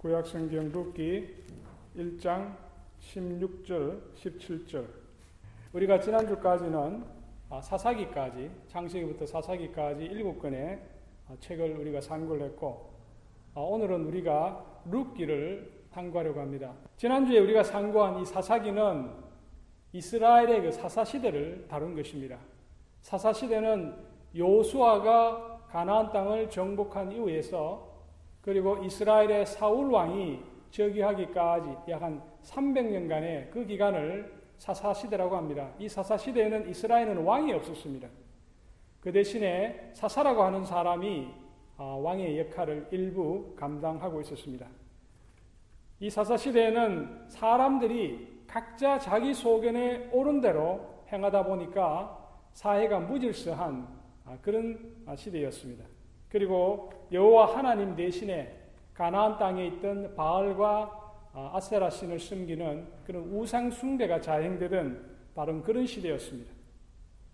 구약성경 룻기 1장 16절, 17절. 우리가 지난주까지는 아, 사사기까지, 창세기부터 사사기까지 일곱 권의 아, 책을 우리가 상고를 했고, 아, 오늘은 우리가 룻기를 탐구하려고 합니다. 지난주에 우리가 상고한 이 사사기는 이스라엘의 그 사사시대를 다룬 것입니다. 사사시대는 요수아가 가나안 땅을 정복한 이후에서 그리고 이스라엘의 사울 왕이 즉위하기까지 약 한 300년간의 그 기간을 사사 시대라고 합니다. 이 사사 시대에는 이스라엘은 왕이 없었습니다. 그 대신에 사사라고 하는 사람이 왕의 역할을 일부 감당하고 있었습니다. 이 사사 시대에는 사람들이 각자 자기 소견에 옳은 대로 행하다 보니까 사회가 무질서한 그런 시대였습니다. 그리고 여호와 하나님 대신에 가나안 땅에 있던 바알과 아세라 신을 숨기는 그런 우상 숭배가 자행되던 바로 그런 시대였습니다.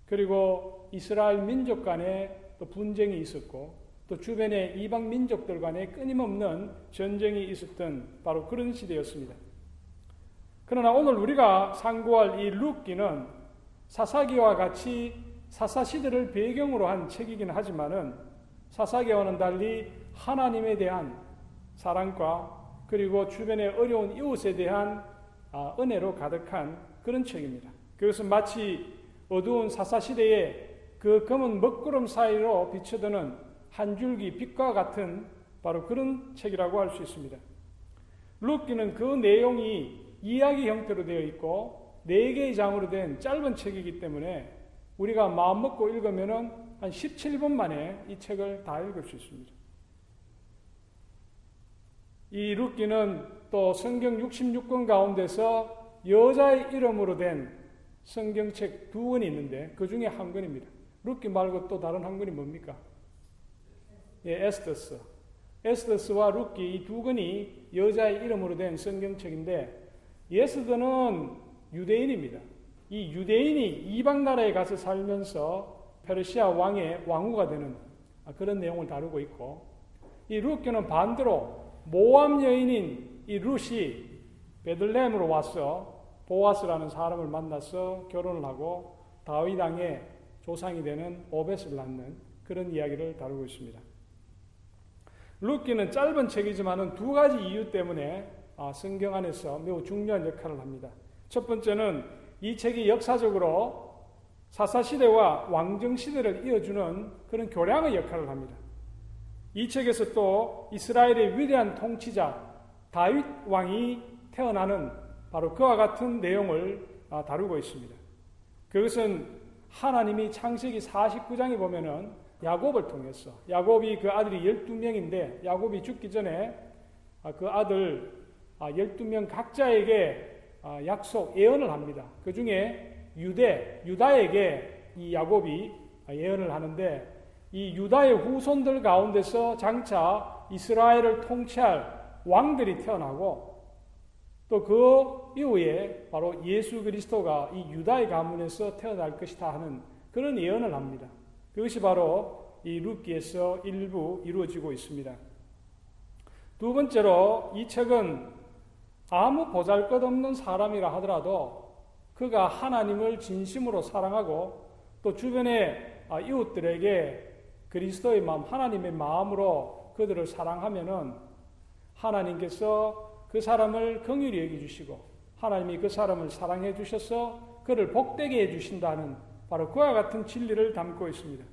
그리고 이스라엘 민족 간에 또 분쟁이 있었고 또 주변의 이방 민족들 간에 끊임없는 전쟁이 있었던 바로 그런 시대였습니다. 그러나 오늘 우리가 상고할 이 룻기는 사사기와 같이 사사시대를 배경으로 한 책이긴 하지만은 사사기와는 달리 하나님에 대한 사랑과 그리고 주변의 어려운 이웃에 대한 아, 은혜로 가득한 그런 책입니다. 그것은 마치 어두운 사사시대에 그 검은 먹구름 사이로 비춰드는 한 줄기 빛과 같은 바로 그런 책이라고 할 수 있습니다. 룻기는 그 내용이 이야기 형태로 되어 있고 네 개의 장으로 된 짧은 책이기 때문에 우리가 마음 먹고 읽으면은 한 17분 만에 이 책을 다 읽을 수 있습니다. 이 룻기는 또 성경 66권 가운데서 여자의 이름으로 된 성경책 두 권이 있는데 그 중에 한 권입니다. 룻기 말고 또 다른 한 권이 뭡니까? 예, 에스더스. 에스더스와 룻기 이 두 권이 여자의 이름으로 된 성경책인데 에스더는 유대인입니다. 이 유대인이 이방 나라에 가서 살면서 페르시아 왕의 왕후가 되는 그런 내용을 다루고 있고 이 룻기는 반대로 모함 여인인 이 룻이 베들레헴으로 와서 보아스라는 사람을 만나서 결혼을 하고 다윗 왕의 조상이 되는 오벳을 낳는 그런 이야기를 다루고 있습니다. 룻기는 짧은 책이지만은 두 가지 이유 때문에 아, 성경 안에서 매우 중요한 역할을 합니다. 첫 번째는 이 책이 역사적으로 사사시대와 왕정시대를 이어주는 그런 교량의 역할을 합니다. 이 책에서 또 이스라엘의 위대한 통치자 다윗 왕이 태어나는 바로 그와 같은 내용을 아, 다루고 있습니다. 그것은 하나님이 창세기 49장에 보면은 야곱을 통해서 야곱이 그 아들이 12명인데 야곱이 죽기 전에 아, 그 아들 12명 아, 각자에게 약속 예언을 합니다. 그 중에 유대 유다에게 이 야곱이 예언을 하는데 이 유다의 후손들 가운데서 장차 이스라엘을 통치할 왕들이 태어나고 또 그 이후에 바로 예수 그리스도가 이 유다의 가문에서 태어날 것이다 하는 그런 예언을 합니다. 그것이 바로 이 룻기에서 일부 이루어지고 있습니다. 두 번째로 이 책은 아무 보잘것없는 사람이라 하더라도 그가 하나님을 진심으로 사랑하고 또 주변의 이웃들에게 그리스도의 마음, 하나님의 마음으로 그들을 사랑하면은 하나님께서 그 사람을 긍휼히 여겨 주시고 하나님이 그 사람을 사랑해 주셔서 그를 복되게 해 주신다는 바로 그와 같은 진리를 담고 있습니다.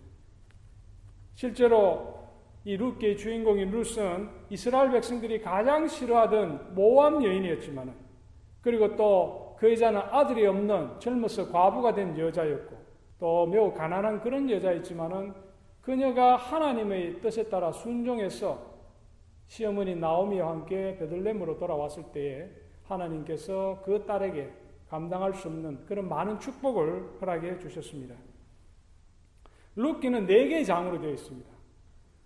실제로 이 룻기의 주인공인 룻은 이스라엘 백성들이 가장 싫어하던 모함 여인이었지만 그리고 또 그 여자는 아들이 없는 젊어서 과부가 된 여자였고 또 매우 가난한 그런 여자였지만은 그녀가 하나님의 뜻에 따라 순종해서 시어머니 나오미와 함께 베들렘으로 돌아왔을 때에 하나님께서 그 딸에게 감당할 수 없는 그런 많은 축복을 허락해 주셨습니다. 룻기는 네 개의 장으로 되어 있습니다.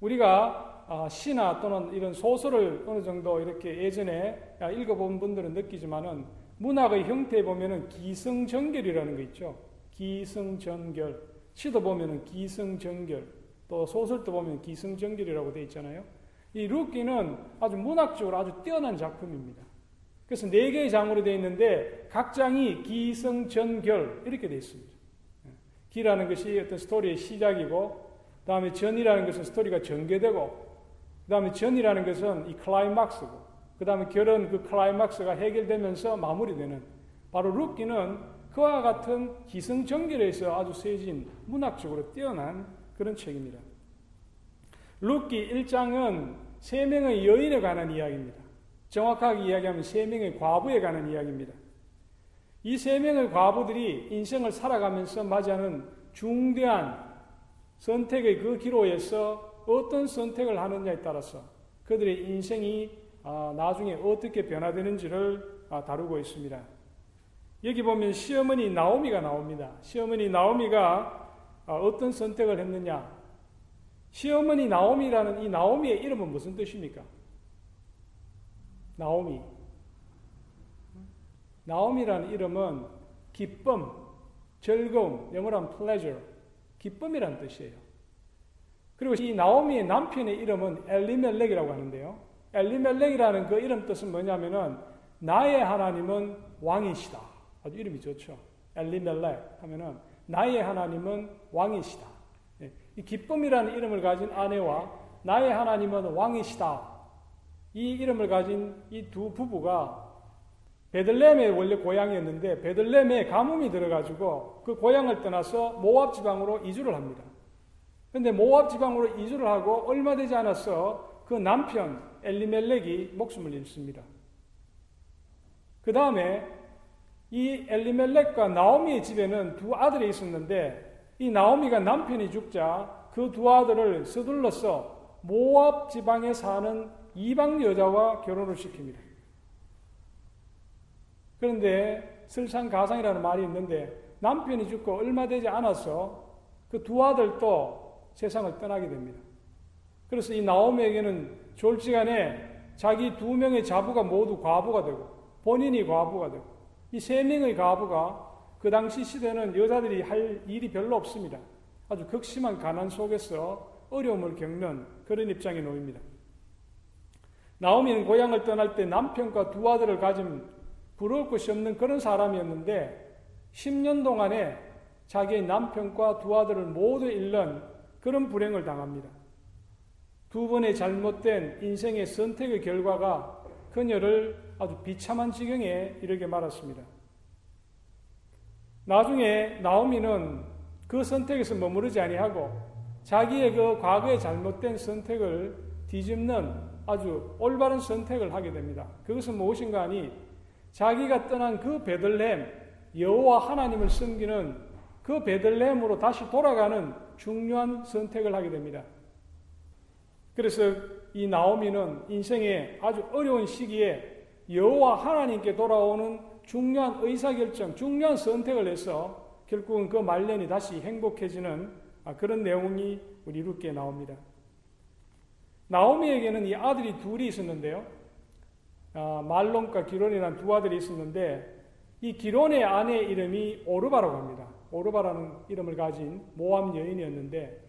우리가 아, 시나 또는 이런 소설을 어느 정도 이렇게 예전에 읽어본 분들은 느끼지만은 문학의 형태에 보면은 기승전결이라는 거 있죠. 기승전결. 시도 보면은 기승전결. 또 소설도 보면 기승전결이라고 되어 있잖아요. 이 루키는 아주 문학적으로 아주 뛰어난 작품입니다. 그래서 네 개의 장으로 되어 있는데 각 장이 기성전결 이렇게 되어 있습니다. 기라는 것이 어떤 스토리의 시작이고 다음에 전이라는 것은 스토리가 전개되고 그 다음에 전이라는 것은 이 클라이막스고 그 다음에 결은 그 클라이막스가 해결되면서 마무리되는 바로 루키는 그와 같은 기성전결에서 아주 세진 문학적으로 뛰어난 그런 책입니다. 룻기 1장은 세 명의 여인에 관한 이야기입니다. 정확하게 이야기하면 세 명의 과부에 관한 이야기입니다. 이 세 명의 과부들이 인생을 살아가면서 맞이하는 중대한 선택의 그 기로에서 어떤 선택을 하느냐에 따라서 그들의 인생이 아, 나중에 어떻게 변화되는지를 아, 다루고 있습니다. 여기 보면 시어머니 나오미가 나옵니다. 시어머니 나오미가 아, 어떤 선택을 했느냐? 시어머니 나오미라는 이 나오미의 이름은 무슨 뜻입니까? 나오미. 나오미라는 이름은 기쁨, 즐거움, 영어로 하면 pleasure, 기쁨이라는 뜻이에요. 그리고 이 나오미의 남편의 이름은 엘리멜렉이라고 하는데요. 엘리멜렉이라는 그 이름 뜻은 뭐냐면은 나의 하나님은 왕이시다. 아주 이름이 좋죠. 엘리멜렉 하면은 나의 하나님은 왕이시다. 예, 이 기쁨이라는 이름을 가진 아내와 나의 하나님은 왕이시다. 이 이름을 가진 이 두 부부가 베들렘의 원래 고향이었는데 베들렘에 가뭄이 들어가지고 그 고향을 떠나서 모압 지방으로 이주를 합니다. 근데 모압 지방으로 이주를 하고 얼마 되지 않아서 그 남편 엘리멜렉이 목숨을 잃습니다. 그 다음에 이 엘리멜렉과 나오미의 집에는 두 아들이 있었는데 이 나오미가 남편이 죽자 그 두 아들을 서둘러서 모압 지방에 사는 이방 여자와 결혼을 시킵니다. 그런데 설상가상이라는 말이 있는데 남편이 죽고 얼마 되지 않아서 그 두 아들도 세상을 떠나게 됩니다. 그래서 이 나오미에게는 졸지간에 자기 두 명의 자부가 모두 과부가 되고 본인이 과부가 되고 이 세 명의 과부가 그 당시 시대는 여자들이 할 일이 별로 없습니다. 아주 극심한 가난 속에서 어려움을 겪는 그런 입장에 놓입니다. 나오미는 고향을 떠날 때 남편과 두 아들을 가진 부러울 것이 없는 그런 사람이었는데 10년 동안에 자기의 남편과 두 아들을 모두 잃는 그런 불행을 당합니다. 두 번의 잘못된 인생의 선택의 결과가 그녀를 아주 비참한 지경에 이르게 말았습니다. 나중에 나오미는 그 선택에서 머무르지 아니하고 자기의 그 과거의 잘못된 선택을 뒤집는 아주 올바른 선택을 하게 됩니다. 그것은 무엇인가 하니 자기가 떠난 그 베들렘 여호와 하나님을 섬기는 그 베들렘으로 다시 돌아가는 중요한 선택을 하게 됩니다. 그래서 이 나오미는 인생의 아주 어려운 시기에 여호와 하나님께 돌아오는 중요한 의사결정, 중요한 선택을 해서 결국은 그 말년이 다시 행복해지는 그런 내용이 우리 룻기에 나옵니다. 나오미에게는 이 아들이 둘이 있었는데요. 아, 말론과 기론이라는 두 아들이 있었는데 이 기론의 아내 이름이 오르바라고 합니다. 오르바라는 이름을 가진 모함 여인이었는데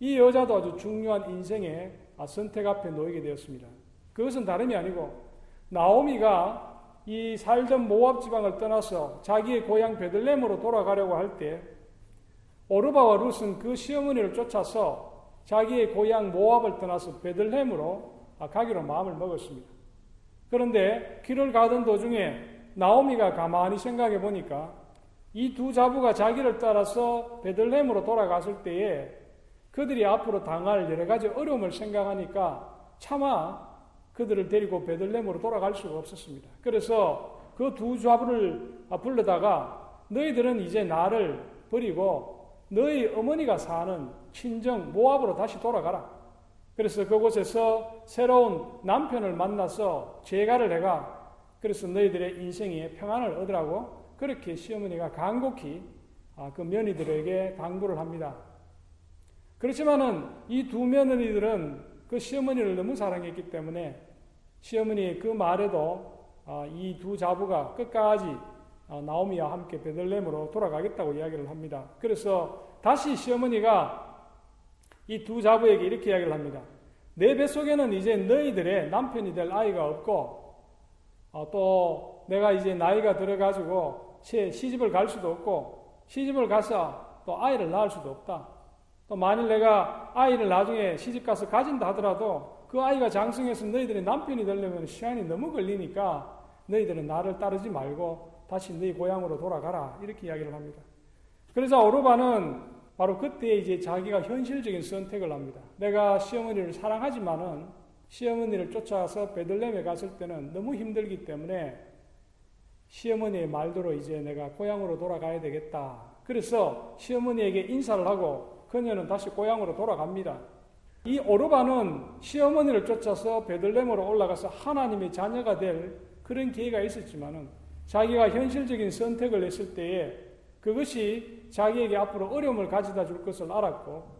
이 여자도 아주 중요한 인생의 선택 앞에 놓이게 되었습니다. 그것은 다름이 아니고 나오미가 이 살던 모압 지방을 떠나서 자기의 고향 베들렘으로 돌아가려고 할 때 오르바와 룻은 그 시어머니를 쫓아서 자기의 고향 모압을 떠나서 베들렘으로 가기로 마음을 먹었습니다. 그런데 길을 가던 도중에 나오미가 가만히 생각해 보니까 이 두 자부가 자기를 따라서 베들렘으로 돌아갔을 때에 그들이 앞으로 당할 여러 가지 어려움을 생각하니까 차마 그들을 데리고 베들렘으로 돌아갈 수가 없었습니다. 그래서 그 두 자부를 불러다가 너희들은 이제 나를 버리고 너희 어머니가 사는 친정 모압으로 다시 돌아가라. 그래서 그곳에서 새로운 남편을 만나서 재가를 해가 그래서 너희들의 인생에 평안을 얻으라고 그렇게 시어머니가 간곡히 아, 그 며느리들에게 당부를 합니다. 그렇지만은 이 두 며느리들은 그 시어머니를 너무 사랑했기 때문에 시어머니의 그 말에도 아, 이두 자부가 끝까지 아, 나오미와 함께 베들렘으로 돌아가겠다고 이야기를 합니다. 그래서 다시 시어머니가 이 두 자부에게 이렇게 이야기를 합니다. 내 뱃속에는 이제 너희들의 남편이 될 아이가 없고 어, 또 내가 이제 나이가 들어가지고 시집을 갈 수도 없고 시집을 가서 또 아이를 낳을 수도 없다. 또 만일 내가 아이를 나중에 시집 가서 가진다 하더라도 그 아이가 장성해서 너희들의 남편이 되려면 시간이 너무 걸리니까 너희들은 나를 따르지 말고 다시 너희 고향으로 돌아가라. 이렇게 이야기를 합니다. 그래서 오르바는 바로 그때 이제 자기가 현실적인 선택을 합니다. 내가 시어머니를 사랑하지만은 시어머니를 쫓아서 베들렘에 갔을 때는 너무 힘들기 때문에 시어머니의 말대로 이제 내가 고향으로 돌아가야 되겠다. 그래서 시어머니에게 인사를 하고 그녀는 다시 고향으로 돌아갑니다. 이 오르바는 시어머니를 쫓아서 베들렘으로 올라가서 하나님의 자녀가 될 그런 기회가 있었지만은 자기가 현실적인 선택을 했을 때에 그것이 자기에게 앞으로 어려움을 가져다 줄 것을 알았고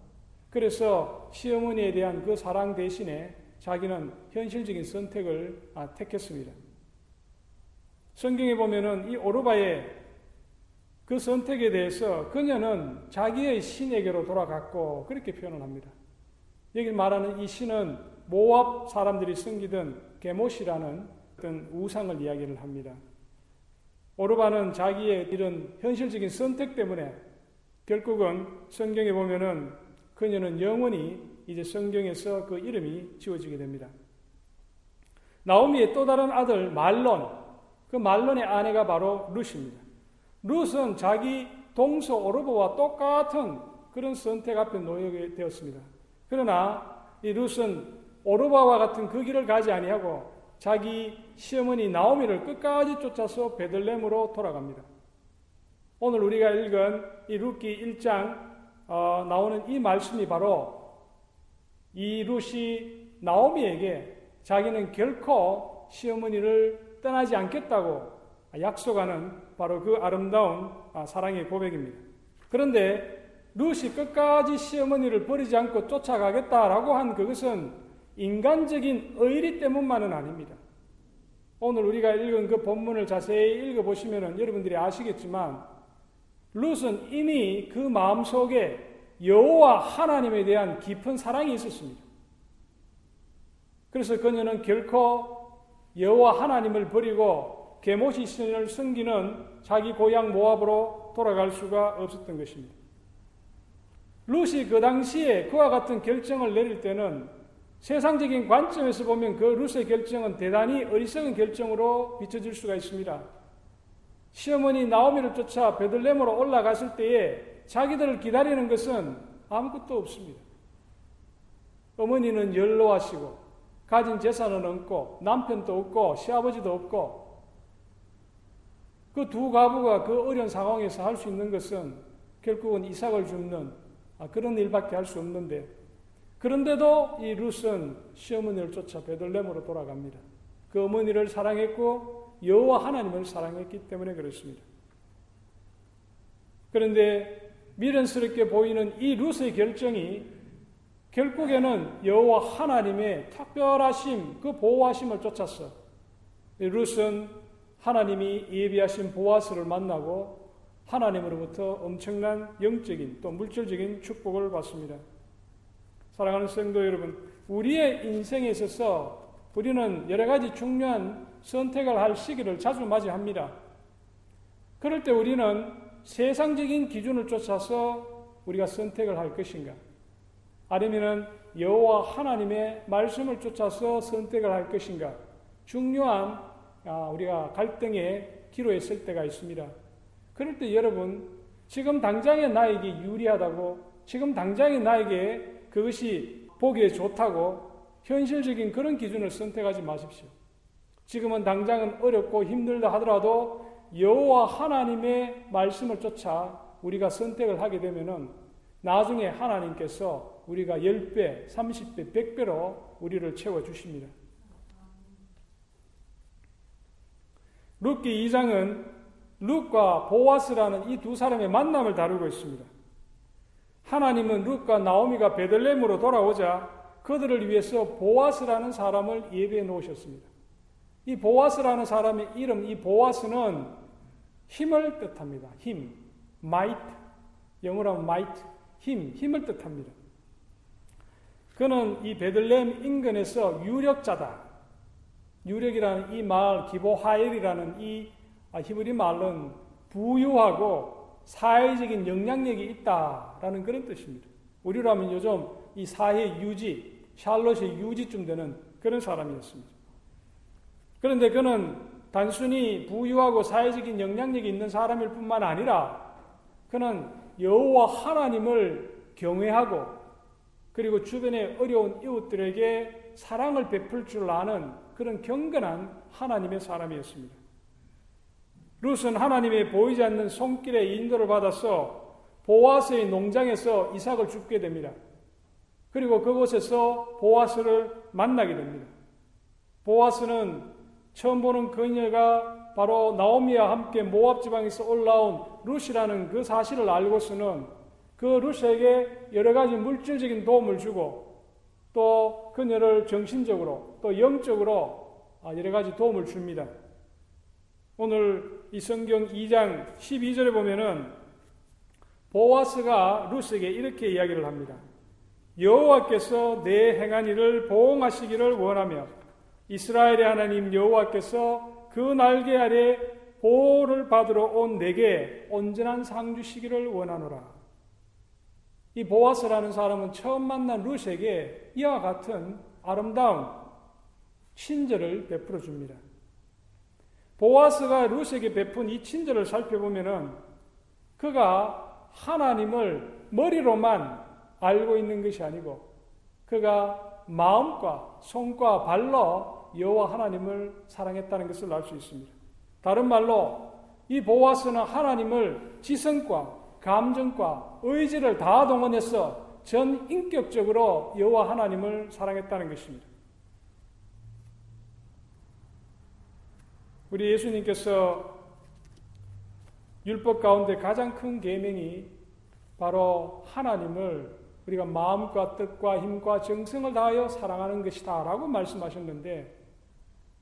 그래서 시어머니에 대한 그 사랑 대신에 자기는 현실적인 선택을 아, 택했습니다. 성경에 보면은 이 오르바의 그 선택에 대해서 그녀는 자기의 신에게로 돌아갔고 그렇게 표현을 합니다. 여기 말하는 이 신은 모압 사람들이 섬기던 게못이라는 어떤 우상을 이야기를 합니다. 오르바는 자기의 이런 현실적인 선택 때문에 결국은 성경에 보면은 그녀는 영원히 이제 성경에서 그 이름이 지워지게 됩니다. 나오미의 또 다른 아들 말론, 그 말론의 아내가 바로 룻입니다. 룻은 자기 동서 오르바와 똑같은 그런 선택 앞에 놓여 되었습니다. 그러나 이 룻은 오르바와 같은 그 길을 가지 아니하고 자기 시어머니 나오미를 끝까지 쫓아서 베들렘으로 돌아갑니다. 오늘 우리가 읽은 이 룻기 1장 어, 나오는 이 말씀이 바로 이 룻이 나오미에게 자기는 결코 시어머니를 떠나지 않겠다고 약속하는 바로 그 아름다운 아, 사랑의 고백입니다. 그런데 룻이 끝까지 시어머니를 버리지 않고 쫓아가겠다라고 한 그것은 인간적인 의리 때문만은 아닙니다. 오늘 우리가 읽은 그 본문을 자세히 읽어보시면 여러분들이 아시겠지만 룻은 이미 그 마음속에 여호와 하나님에 대한 깊은 사랑이 있었습니다. 그래서 그녀는 결코 여호와 하나님을 버리고 게모시 신을 섬기는 자기 고향 모압으로 돌아갈 수가 없었던 것입니다. 룻이 그 당시에 그와 같은 결정을 내릴 때는 세상적인 관점에서 보면 그 룻의 결정은 대단히 어리석은 결정으로 비춰질 수가 있습니다. 시어머니 나오미를 쫓아 베들렘으로 올라갔을 때에 자기들을 기다리는 것은 아무것도 없습니다. 어머니는 연로하시고 가진 재산은 없고 남편도 없고 시아버지도 없고 그 두 가부가 그 어려운 상황에서 할 수 있는 것은 결국은 이삭을 줍는 아, 그런 일밖에 할 수 없는데 그런데도 이 룻은 시어머니를 쫓아 베들렘으로 돌아갑니다. 그 어머니를 사랑했고 여호와 하나님을 사랑했기 때문에 그렇습니다. 그런데 미련스럽게 보이는 이 룻의 결정이 결국에는 여호와 하나님의 특별하심, 그 보호하심을 쫓았어. 룻은 하나님이 예비하신 보아스를 만나고 하나님으로부터 엄청난 영적인 또 물질적인 축복을 받습니다. 사랑하는 성도 여러분, 우리의 인생에 있어서 우리는 여러 가지 중요한 선택을 할 시기를 자주 맞이합니다. 그럴 때 우리는 세상적인 기준을 쫓아서 우리가 선택을 할 것인가? 아니면은 여호와 하나님의 말씀을 쫓아서 선택을 할 것인가? 중요한 아, 우리가 갈등의 기로에 설 때가 있습니다. 그럴 때 여러분 지금 당장의 나에게 유리하다고 지금 당장의 나에게 그것이 보기에 좋다고 현실적인 그런 기준을 선택하지 마십시오. 지금은 당장은 어렵고 힘들다 하더라도 여호와 하나님의 말씀을 쫓아 우리가 선택을 하게 되면은 나중에 하나님께서 우리가 10배, 30배, 100배로 우리를 채워 주십니다. 룻기 2장은 룻과 보아스라는 이 두 사람의 만남을 다루고 있습니다. 하나님은 룻과 나오미가 베들렘으로 돌아오자 그들을 위해서 보아스라는 사람을 예배해 놓으셨습니다. 이 보아스라는 사람의 이름, 이 보아스는 힘을 뜻합니다. 힘, might, 영어로 하면 might, 힘, 힘을 뜻합니다. 그는 이 베들레헴 인근에서 유력자다. 유력이라는 이 말, 기보하엘이라는 이 아, 히브리 말은 부유하고 사회적인 영향력이 있다라는 그런 뜻입니다. 우리로 하면 요즘 이 사회 유지, 샬롯의 유지쯤 되는 그런 사람이었습니다. 그런데 그는 단순히 부유하고 사회적인 영향력이 있는 사람일 뿐만 아니라 그는 여호와 하나님을 경외하고 그리고 주변의 어려운 이웃들에게 사랑을 베풀 줄 아는 그런 경건한 하나님의 사람이었습니다. 룻은 하나님의 보이지 않는 손길의 인도를 받아서 보아스의 농장에서 이삭을 죽게 됩니다. 그리고 그곳에서 보아스를 만나게 됩니다. 보아스는 처음 보는 그녀가 바로 나오미와 함께 모압 지방에서 올라온 룻이라는 그 사실을 알고서는 그 룻에게 여러 가지 물질적인 도움을 주고 또 그녀를 정신적으로 또 영적으로 여러 가지 도움을 줍니다. 오늘 이 성경 2장 12절에 보면은 보아스가 루스에게 이렇게 이야기를 합니다. 여호와께서 내 행한 일을 보응하시기를 원하며 이스라엘의 하나님 여호와께서 그 날개 아래 보호를 받으러 온 내게 온전한 상 주시기를 원하노라. 이 보아스라는 사람은 처음 만난 루스에게 이와 같은 아름다운 친절을 베풀어 줍니다. 보아스가 루스에게 베푼 이 친절을 살펴보면은 그가 하나님을 머리로만 알고 있는 것이 아니고 그가 마음과 손과 발로 여호와 하나님을 사랑했다는 것을 알 수 있습니다. 다른 말로 이 보아스는 하나님을 지성과 감정과 의지를 다 동원해서 전 인격적으로 여호와 하나님을 사랑했다는 것입니다. 우리 예수님께서 율법 가운데 가장 큰 계명이 바로 하나님을 우리가 마음과 뜻과 힘과 정성을 다하여 사랑하는 것이다라고 말씀하셨는데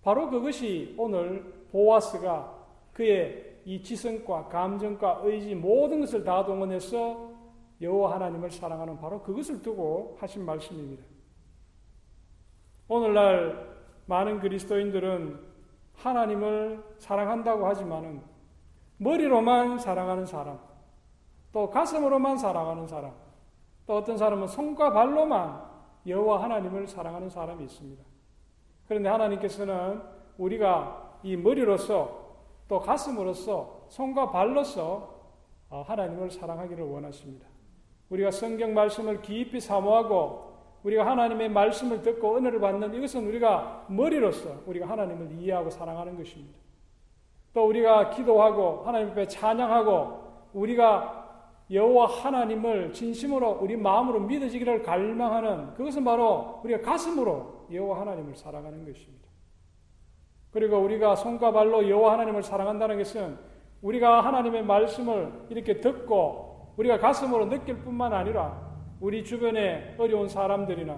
바로 그것이 오늘 보아스가 그의 이 지성과 감정과 의지 모든 것을 다 동원해서 여호와 하나님을 사랑하는 바로 그것을 두고 하신 말씀입니다. 오늘날 많은 그리스도인들은 하나님을 사랑한다고 하지만은 머리로만 사랑하는 사람, 또 가슴으로만 사랑하는 사람, 또 어떤 사람은 손과 발로만 여호와 하나님을 사랑하는 사람이 있습니다. 그런데 하나님께서는 우리가 이 머리로서 또 가슴으로서 손과 발로서 어, 하나님을 사랑하기를 원하십니다. 우리가 성경 말씀을 깊이 사모하고 우리가 하나님의 말씀을 듣고 은혜를 받는 이것은 우리가 머리로서 우리가 하나님을 이해하고 사랑하는 것입니다. 또 우리가 기도하고 하나님 앞에 찬양하고 우리가 여호와 하나님을 진심으로 우리 마음으로 믿어지기를 갈망하는 그것은 바로 우리가 가슴으로 여호와 하나님을 사랑하는 것입니다. 그리고 우리가 손과 발로 여호와 하나님을 사랑한다는 것은 우리가 하나님의 말씀을 이렇게 듣고 우리가 가슴으로 느낄 뿐만 아니라 우리 주변에 어려운 사람들이나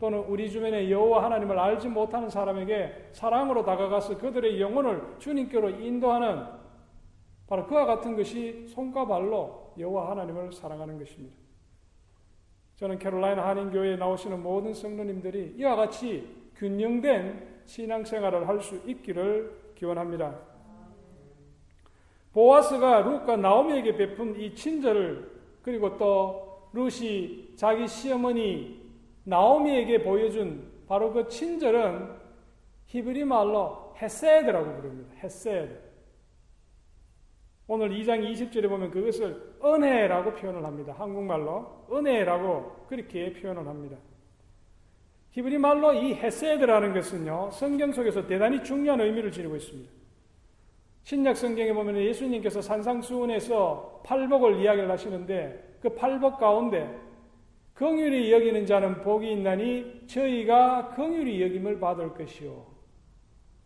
또는 우리 주변에 여호와 하나님을 알지 못하는 사람에게 사랑으로 다가가서 그들의 영혼을 주님께로 인도하는 바로 그와 같은 것이 손과 발로 여호와 하나님을 사랑하는 것입니다. 저는 캐롤라이나 한인교회에 나오시는 모든 성도님들이 이와 같이 균형된 신앙생활을 할 수 있기를 기원합니다. 보아스가 룩과 나오미에게 베푼 이 친절을 그리고 또 룻이 자기 시어머니 나오미에게 보여준 바로 그 친절은 히브리 말로 헤세드라고 부릅니다. 헤세드. 오늘 2장 20절에 보면 그것을 은혜라고 표현을 합니다. 한국말로 은혜라고 그렇게 표현을 합니다. 히브리 말로 이 헤세드라는 것은요, 성경 속에서 대단히 중요한 의미를 지니고 있습니다. 신약 성경에 보면 예수님께서 산상수훈에서 팔복을 이야기를 하시는데 그 팔복 가운데 긍휼히 여기는 자는 복이 있나니 저희가 긍휼히 여김을 받을 것이요.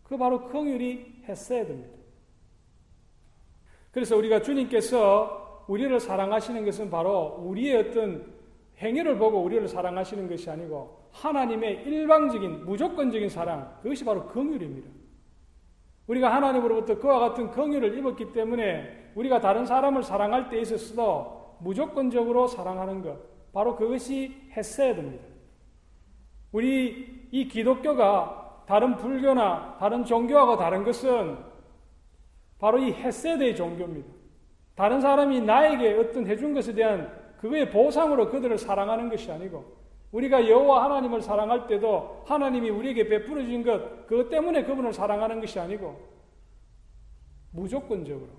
그 바로 긍휼이 됩니다. 그래서 우리가 주님께서 우리를 사랑하시는 것은 바로 우리의 어떤 행위를 보고 우리를 사랑하시는 것이 아니고 하나님의 일방적인 무조건적인 사랑 그것이 바로 긍휼입니다. 우리가 하나님으로부터 그와 같은 긍휼을 입었기 때문에 우리가 다른 사람을 사랑할 때 있어서도 무조건적으로 사랑하는 것, 바로 그것이 됩니다. 우리 이 기독교가 다른 불교나 다른 종교하고 다른 것은 바로 이 헤세드의 종교입니다. 다른 사람이 나에게 어떤 해준 것에 대한 그거의 보상으로 그들을 사랑하는 것이 아니고 우리가 여호와 하나님을 사랑할 때도 하나님이 우리에게 베풀어 주신 것 그것 때문에 그분을 사랑하는 것이 아니고 무조건적으로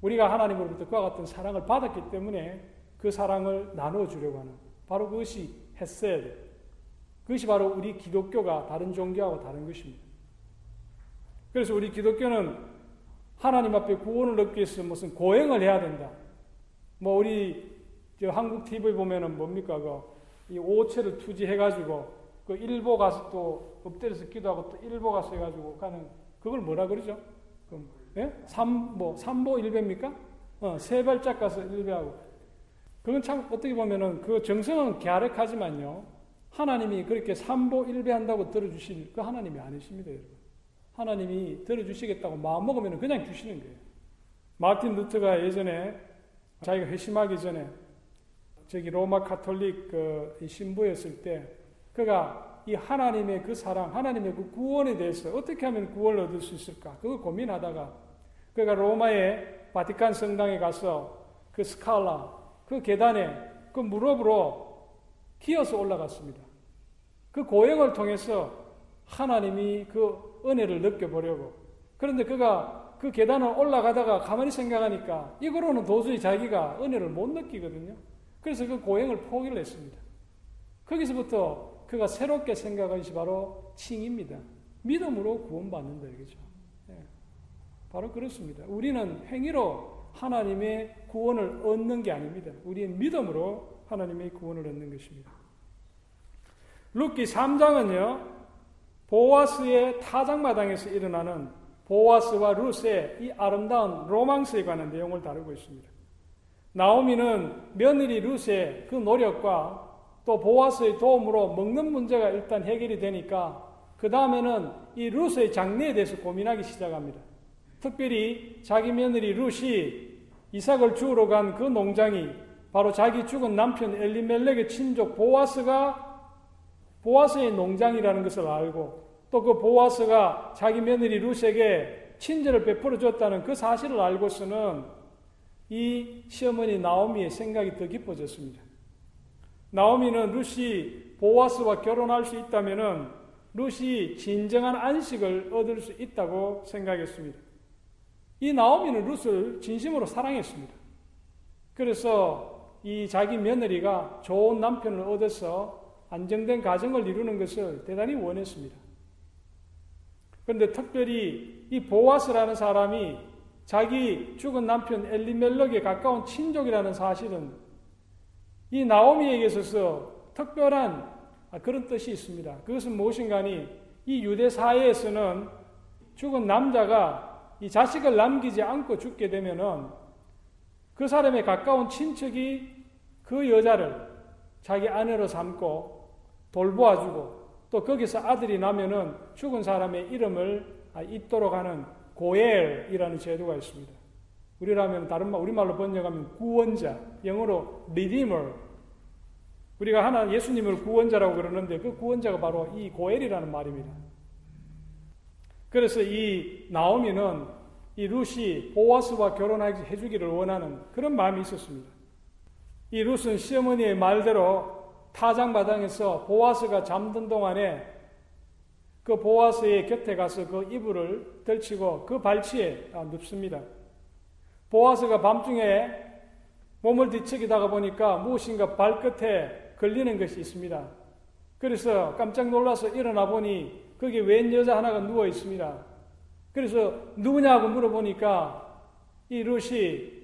우리가 하나님으로부터 그와 같은 사랑을 받았기 때문에 그 사랑을 나누어 주려고 하는 바로 그것이 헤세드 그것이 바로 우리 기독교가 다른 종교하고 다른 것입니다. 그래서 우리 기독교는 하나님 앞에 구원을 얻기 위해서 무슨 고행을 해야 된다. 뭐 우리 한국 TV 보면은 뭡니까 그 이 오체를 투지해가지고 그 일보 가서 또 엎드려서 기도하고 또 일보 가서 해가지고 가는 그걸 뭐라 그러죠? 그럼 예? 삼보 삼보 일배입니까? 어, 세 발짝 가서 일배하고 그건 참 어떻게 보면은 그 정성은 갸륵하지만요 하나님이 그렇게 삼보 일배한다고 들어주실 그 하나님이 아니십니다, 여러분. 하나님이 들어주시겠다고 마음 먹으면 그냥 주시는 거예요. 마틴 루트가 예전에 자기가 회심하기 전에 저기 로마 카톨릭 그 신부였을 때 그가 이 하나님의 그 사랑, 하나님의 그 구원에 대해서 어떻게 하면 구원을 얻을 수 있을까? 그걸 고민하다가 그가 로마의 바티칸 성당에 가서 그 스칼라, 그 계단에 그 무릎으로 기어서 올라갔습니다. 그 고행을 통해서 하나님이 그 은혜를 느껴보려고. 그런데 그가 그 계단을 올라가다가 가만히 생각하니까 이거로는 도저히 자기가 은혜를 못 느끼거든요. 그래서 그 고행을 포기를 했습니다. 거기서부터 그가 새롭게 생각한 것이 바로 칭입니다. 믿음으로 구원받는다 이거죠. 예. 바로 그렇습니다. 우리는 행위로 하나님의 구원을 얻는 게 아닙니다. 우리는 믿음으로 하나님의 구원을 얻는 것입니다. 룻기 3장은요, 보아스의 타작마당에서 일어나는 보아스와 룻의 이 아름다운 로망스에 관한 내용을 다루고 있습니다. 나오미는 며느리 룻의 그 노력과 또 보아스의 도움으로 먹는 문제가 일단 해결이 되니까 그 다음에는 이 룻의 장래에 대해서 고민하기 시작합니다. 특별히 자기 며느리 룻이 이삭을 주우러 간 그 농장이 바로 자기 죽은 남편 엘리멜렉의 친족 보아스가 보아스의 농장이라는 것을 알고 또 그 보아스가 자기 며느리 룻에게 친절을 베풀어 줬다는 그 사실을 알고서는 이 시어머니 나오미의 생각이 더 깊어졌습니다. 나오미는 룻이 보아스와 결혼할 수 있다면은 룻이 진정한 안식을 얻을 수 있다고 생각했습니다. 이 나오미는 룻을 진심으로 사랑했습니다. 그래서 이 자기 며느리가 좋은 남편을 얻어서 안정된 가정을 이루는 것을 대단히 원했습니다. 그런데 특별히 이 보아스라는 사람이 자기 죽은 남편 엘리멜럭에 가까운 친족이라는 사실은 이 나오미에게 있어서 특별한 그런 뜻이 있습니다. 그것은 무엇인가니 이 유대 사회에서는 죽은 남자가 이 자식을 남기지 않고 죽게 되면은 그 사람의 가까운 친척이 그 여자를 자기 아내로 삼고 돌보아주고 또 거기서 아들이 나면은 죽은 사람의 이름을 잇도록 하는 고엘이라는 제도가 있습니다. 우리라면 다른 말 우리말로 번역하면 구원자, 영어로 redeemer. 우리가 하나 예수님을 구원자라고 그러는데 그 구원자가 바로 이 고엘이라는 말입니다. 그래서 이 나오미는 이 룻이 보아스와 결혼해 주기를 원하는 그런 마음이 있었습니다. 이 룻은 시어머니의 말대로 타작마당에서 보아스가 잠든 동안에 그 보아스의 곁에 가서 그 이불을 덜치고 그 발치에 눕습니다. 보아스가 밤중에 몸을 뒤척이다가 보니까 무엇인가 발끝에 걸리는 것이 있습니다. 그래서 깜짝 놀라서 일어나 보니 거기 웬 여자 하나가 누워 있습니다. 그래서 누구냐고 물어보니까 이 룻이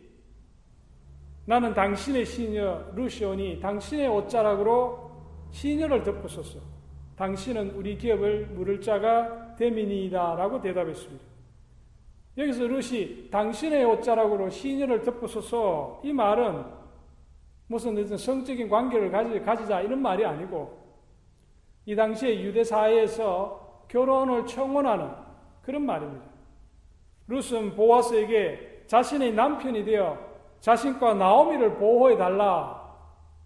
나는 당신의 시녀 루시온이 당신의 옷자락으로 시녀를 덮었었어. 당신은 우리 기업을 물을 자가 대민이다라고 대답했습니다. 여기서 루시 당신의 옷자락으로 시녀를 덮었어서 이 말은 무슨 어떤 성적인 관계를 가지, 가지자 이런 말이 아니고 이 당시에 유대 사회에서 결혼을 청원하는 그런 말입니다. 루스는 보아스에게 자신의 남편이 되어 자신과 나오미를 보호해 달라.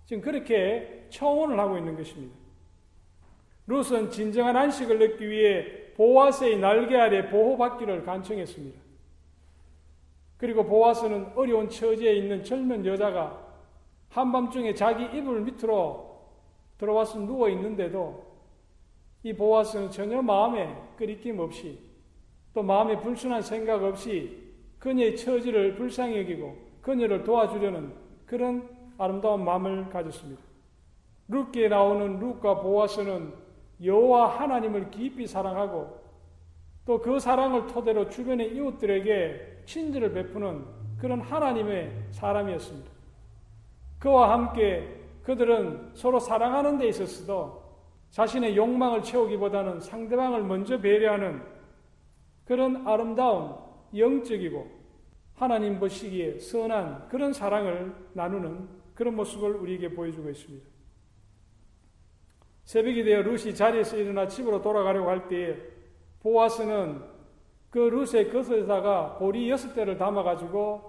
지금 그렇게 청원을 하고 있는 것입니다. 룻은 진정한 안식을 얻기 위해 보아스의 날개 아래 보호받기를 간청했습니다. 그리고 보아스는 어려운 처지에 있는 젊은 여자가 한밤중에 자기 이불 밑으로 들어와서 누워 있는데도 이 보아스는 전혀 마음에 끓이낌 없이 또 마음에 불순한 생각 없이 그녀의 처지를 불쌍히 여기고 그녀를 도와주려는 그런 아름다운 마음을 가졌습니다. 룻기에 나오는 룻과 보아스는 여호와 하나님을 깊이 사랑하고 또 그 사랑을 토대로 주변의 이웃들에게 친절을 베푸는 그런 하나님의 사람이었습니다. 그와 함께 그들은 서로 사랑하는 데 있어서도 자신의 욕망을 채우기보다는 상대방을 먼저 배려하는 그런 아름다운 영적이고 하나님 보시기에 선한 그런 사랑을 나누는 그런 모습을 우리에게 보여주고 있습니다. 새벽이 되어 룻이 자리에서 일어나 집으로 돌아가려고 할 때에 보아스는 그 룻의 겉에다가 보리 여섯 대를 담아가지고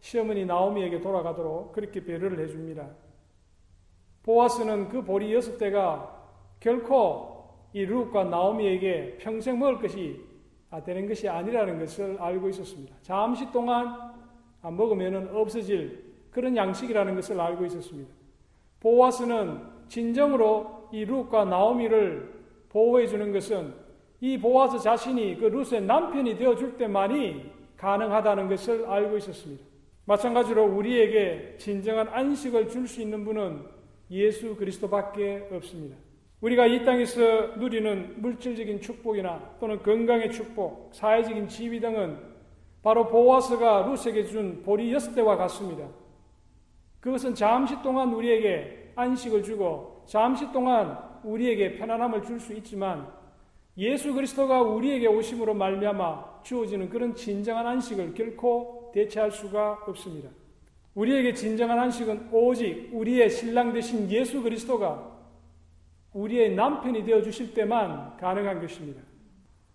시어머니 나오미에게 돌아가도록 그렇게 배려를 해줍니다. 보아스는 그 보리 여섯 대가 결코 이 룻과 나오미에게 평생 먹을 것이 되는 것이 아니라는 것을 알고 있었습니다. 잠시 동안 먹으면 없어질 그런 양식이라는 것을 알고 있었습니다. 보아스는 진정으로 이 룻과 나오미를 보호해 주는 것은 이 보아스 자신이 그 룻의 남편이 되어 줄 때만이 가능하다는 것을 알고 있었습니다. 마찬가지로 우리에게 진정한 안식을 줄 수 있는 분은 예수 그리스도밖에 없습니다. 우리가 이 땅에서 누리는 물질적인 축복이나 또는 건강의 축복, 사회적인 지위 등은 바로 보아스가 루스에게 준 보리 여섯 대와 같습니다. 그것은 잠시 동안 우리에게 안식을 주고 잠시 동안 우리에게 편안함을 줄 수 있지만 예수 그리스도가 우리에게 오심으로 말미암아 주어지는 그런 진정한 안식을 결코 대체할 수가 없습니다. 우리에게 진정한 안식은 오직 우리의 신랑 되신 예수 그리스도가 우리의 남편이 되어 주실 때만 가능한 것입니다.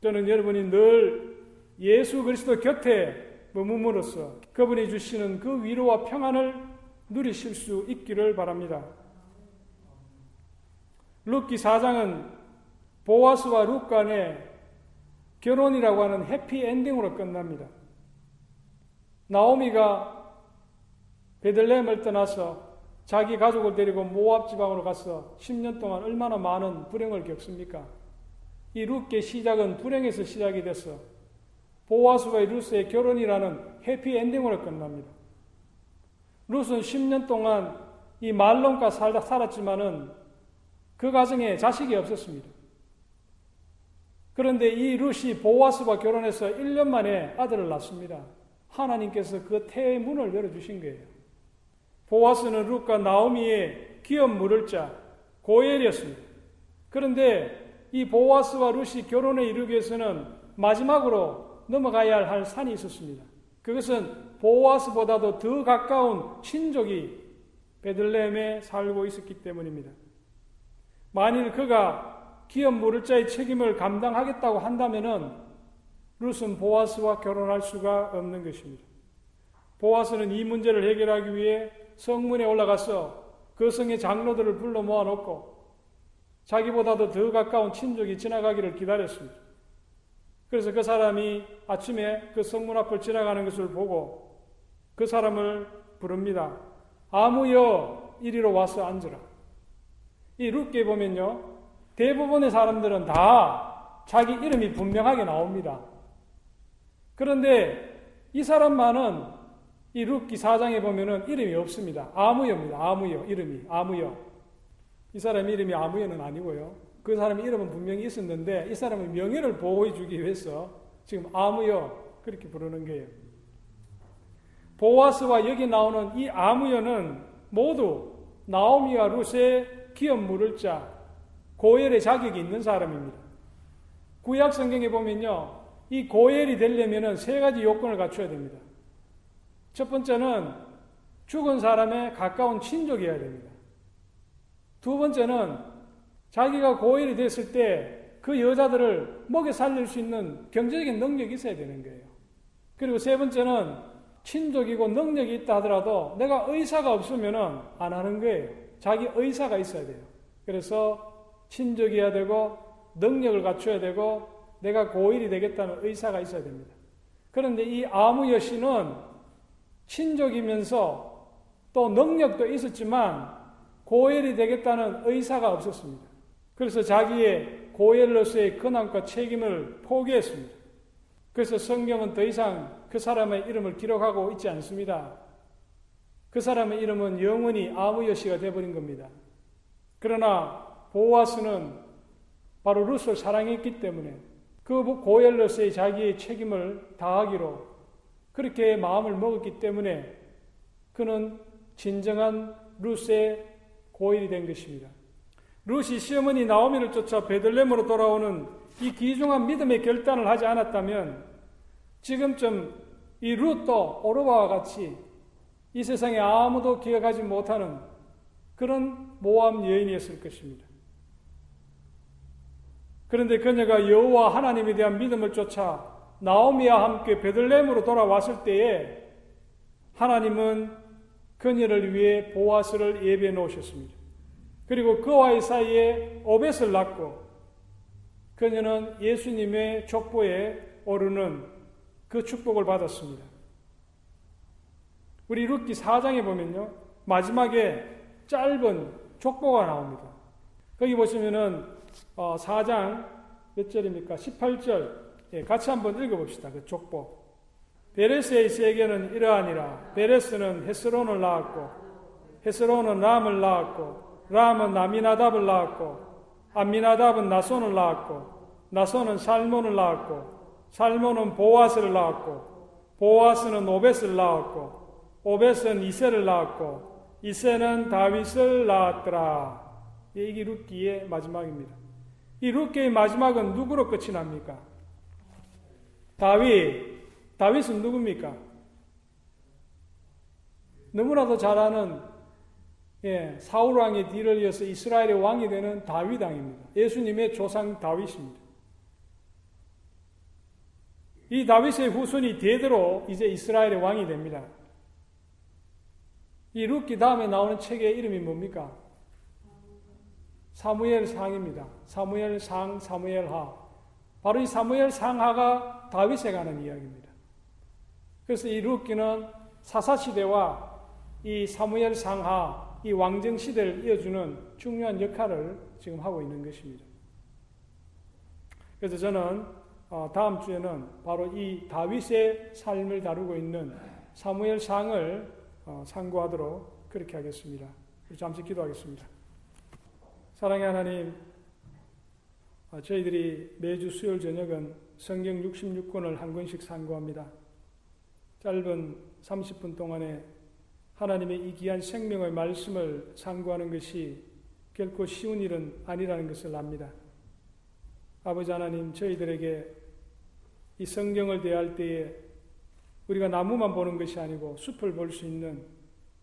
저는 여러분이 늘 예수 그리스도 곁에 머물므로써 그분이 주시는 그 위로와 평안을 누리실 수 있기를 바랍니다. 룻기 4장은 보아스와 룻 간의 결혼이라고 하는 해피 엔딩으로 끝납니다. 나오미가 베들레헴을 떠나서 자기 가족을 데리고 모압 지방으로 가서 10년 동안 얼마나 많은 불행을 겪습니까? 이 룻의 시작은 불행에서 시작이 돼서 보아스와 루스의 결혼이라는 해피 엔딩으로 끝납니다. 룻은 10년 동안 이 말론과 살다 살았지만은 그 가정에 자식이 없었습니다. 그런데 이 룻이 보아스와 결혼해서 1년 만에 아들을 낳습니다. 하나님께서 그 태의 문을 열어주신 거예요. 보아스는 룻과 나오미의 기업 물을 자 고엘이었습니다. 그런데 이 보아스와 룻이 결혼에 이르기 위해서는 마지막으로 넘어가야 할 산이 있었습니다. 그것은 보아스보다도 더 가까운 친족이 베들레헴에 살고 있었기 때문입니다. 만일 그가 기업 물을 자의 책임을 감당하겠다고 한다면은 룻은 보아스와 결혼할 수가 없는 것입니다. 보아스는 이 문제를 해결하기 위해 성문에 올라가서 그 성의 장로들을 불러 모아놓고 자기보다도 더 가까운 친족이 지나가기를 기다렸습니다. 그래서 그 사람이 아침에 그 성문 앞을 지나가는 것을 보고 그 사람을 부릅니다. 아무여 이리로 와서 앉으라. 이 룻게 보면요. 대부분의 사람들은 다 자기 이름이 분명하게 나옵니다. 그런데 이 사람만은 이 룻기 4장에 보면은 이름이 없습니다. 아무여입니다. 아무여 이름이 아무여. 이 사람 이름이 아무여는 아니고요. 그 사람 이름은 분명히 있었는데 이 사람의 명예를 보호해 주기 위해서 지금 아무여 그렇게 부르는 거예요. 보아스와 여기 나오는 이 아무여는 모두 나오미와 룻의 기업 물을 자 고엘의 자격이 있는 사람입니다. 구약 성경에 보면요. 이 고엘이 되려면 세 가지 요건을 갖춰야 됩니다. 첫 번째는 죽은 사람의 가까운 친족이어야 됩니다. 두 번째는 자기가 고일이 됐을 때 그 여자들을 먹여 살릴 수 있는 경제적인 능력이 있어야 되는 거예요. 그리고 세 번째는 친족이고 능력이 있다 하더라도 내가 의사가 없으면 안 하는 거예요. 자기 의사가 있어야 돼요. 그래서 친족이어야 되고 능력을 갖춰야 되고 내가 고일이 되겠다는 의사가 있어야 됩니다. 그런데 이 아무 여신은 친족이면서 또 능력도 있었지만 고엘이 되겠다는 의사가 없었습니다. 그래서 자기의 고엘로서의 근황과 책임을 포기했습니다. 그래서 성경은 더 이상 그 사람의 이름을 기록하고 있지 않습니다. 그 사람의 이름은 영원히 아무 여시가 되어버린 겁니다. 그러나 보아스는 바로 루스를 사랑했기 때문에 그 고엘로서의 자기의 책임을 다하기로 그렇게 마음을 먹었기 때문에 그는 진정한 루스의 고일이 된 것입니다. 루시 시어머니 나오미를 쫓아 베들렘으로 돌아오는 이 귀중한 믿음의 결단을 하지 않았다면 지금쯤 이 룻도 오르바와 같이 이 세상에 아무도 기억하지 못하는 그런 모함 여인이었을 것입니다. 그런데 그녀가 여호와 하나님에 대한 믿음을 쫓아 나오미와 함께 베들레헴으로 돌아왔을 때에 하나님은 그녀를 위해 보아스를 예배해 놓으셨습니다. 그리고 그와의 사이에 오벳을 낳고 그녀는 예수님의 족보에 오르는 그 축복을 받았습니다. 우리 룻기 4장에 보면요. 마지막에 짧은 족보가 나옵니다. 거기 보시면은 4장 어, 몇 절입니까? 18절. 예, 같이 한번 읽어봅시다. 그 족보. 베레스의 세계는 이러하니라. 베레스는 헤스론을 낳았고, 헤스론은 람을 낳았고, 람은 나미나답을 낳았고, 암미나답은 나손을 낳았고, 나손은 살몬을 낳았고, 살몬은 보아스를 낳았고, 보아스는 오벳을 낳았고, 오벳은 이세를 낳았고, 이세는 다윗을 낳았더라. 이게 룻기의 마지막입니다. 이 룻기의 마지막은 누구로 끝이 납니까? 다윗. 다윗은 누굽니까? 너무나도 잘 아는 예, 사울 왕의 뒤를 이어서 이스라엘의 왕이 되는 다윗 왕입니다. 예수님의 조상 다윗입니다. 이 다윗의 후손이 대대로 이제 이스라엘의 왕이 됩니다. 이 룻기 다음에 나오는 책의 이름이 뭡니까? 사무엘 상입니다. 사무엘 상, 사무엘 하. 바로 이 사무엘 상하가 다윗에 가는 이야기입니다. 그래서 이 룻기는 사사 시대와 이 사무엘 상하, 이 왕정 시대를 이어주는 중요한 역할을 지금 하고 있는 것입니다. 그래서 저는 어, 다음 주에는 바로 이 다윗의 삶을 다루고 있는 사무엘 상을 어, 상고하도록 그렇게 하겠습니다. 잠시 기도하겠습니다. 사랑의 하나님, 어, 저희들이 매주 수요일 저녁은 성경 66권을 한 권씩 상고합니다. 짧은 30분 동안에 하나님의 이 귀한 생명의 말씀을 상고하는 것이 결코 쉬운 일은 아니라는 것을 압니다. 아버지 하나님, 저희들에게 이 성경을 대할 때에 우리가 나무만 보는 것이 아니고 숲을 볼 수 있는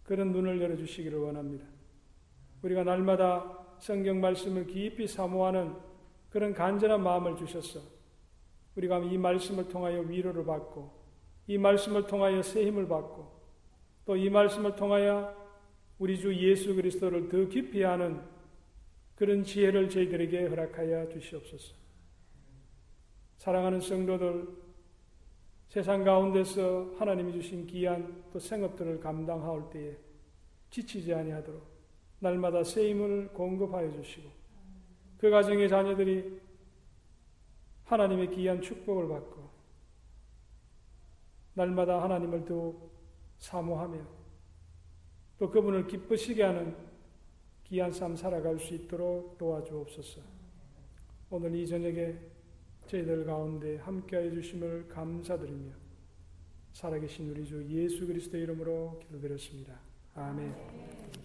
그런 눈을 열어주시기를 원합니다. 우리가 날마다 성경 말씀을 깊이 사모하는 그런 간절한 마음을 주셨어. 우리가 이 말씀을 통하여 위로를 받고, 이 말씀을 통하여 새 힘을 받고, 또 이 말씀을 통하여 우리 주 예수 그리스도를 더 깊이 아는 그런 지혜를 저희들에게 허락하여 주시옵소서. 사랑하는 성도들, 세상 가운데서 하나님이 주신 귀한 또 생업들을 감당하올 때에 지치지 아니하도록 날마다 새 힘을 공급하여 주시고 그 가정의 자녀들이 하나님의 귀한 축복을 받고 날마다 하나님을 더욱 사모하며 또 그분을 기쁘시게 하는 귀한 삶 살아갈 수 있도록 도와주옵소서. 오늘 이 저녁에 저희들 가운데 함께하여 주심을 감사드리며 살아계신 우리 주 예수 그리스도 이름으로 기도드렸습니다. 아멘.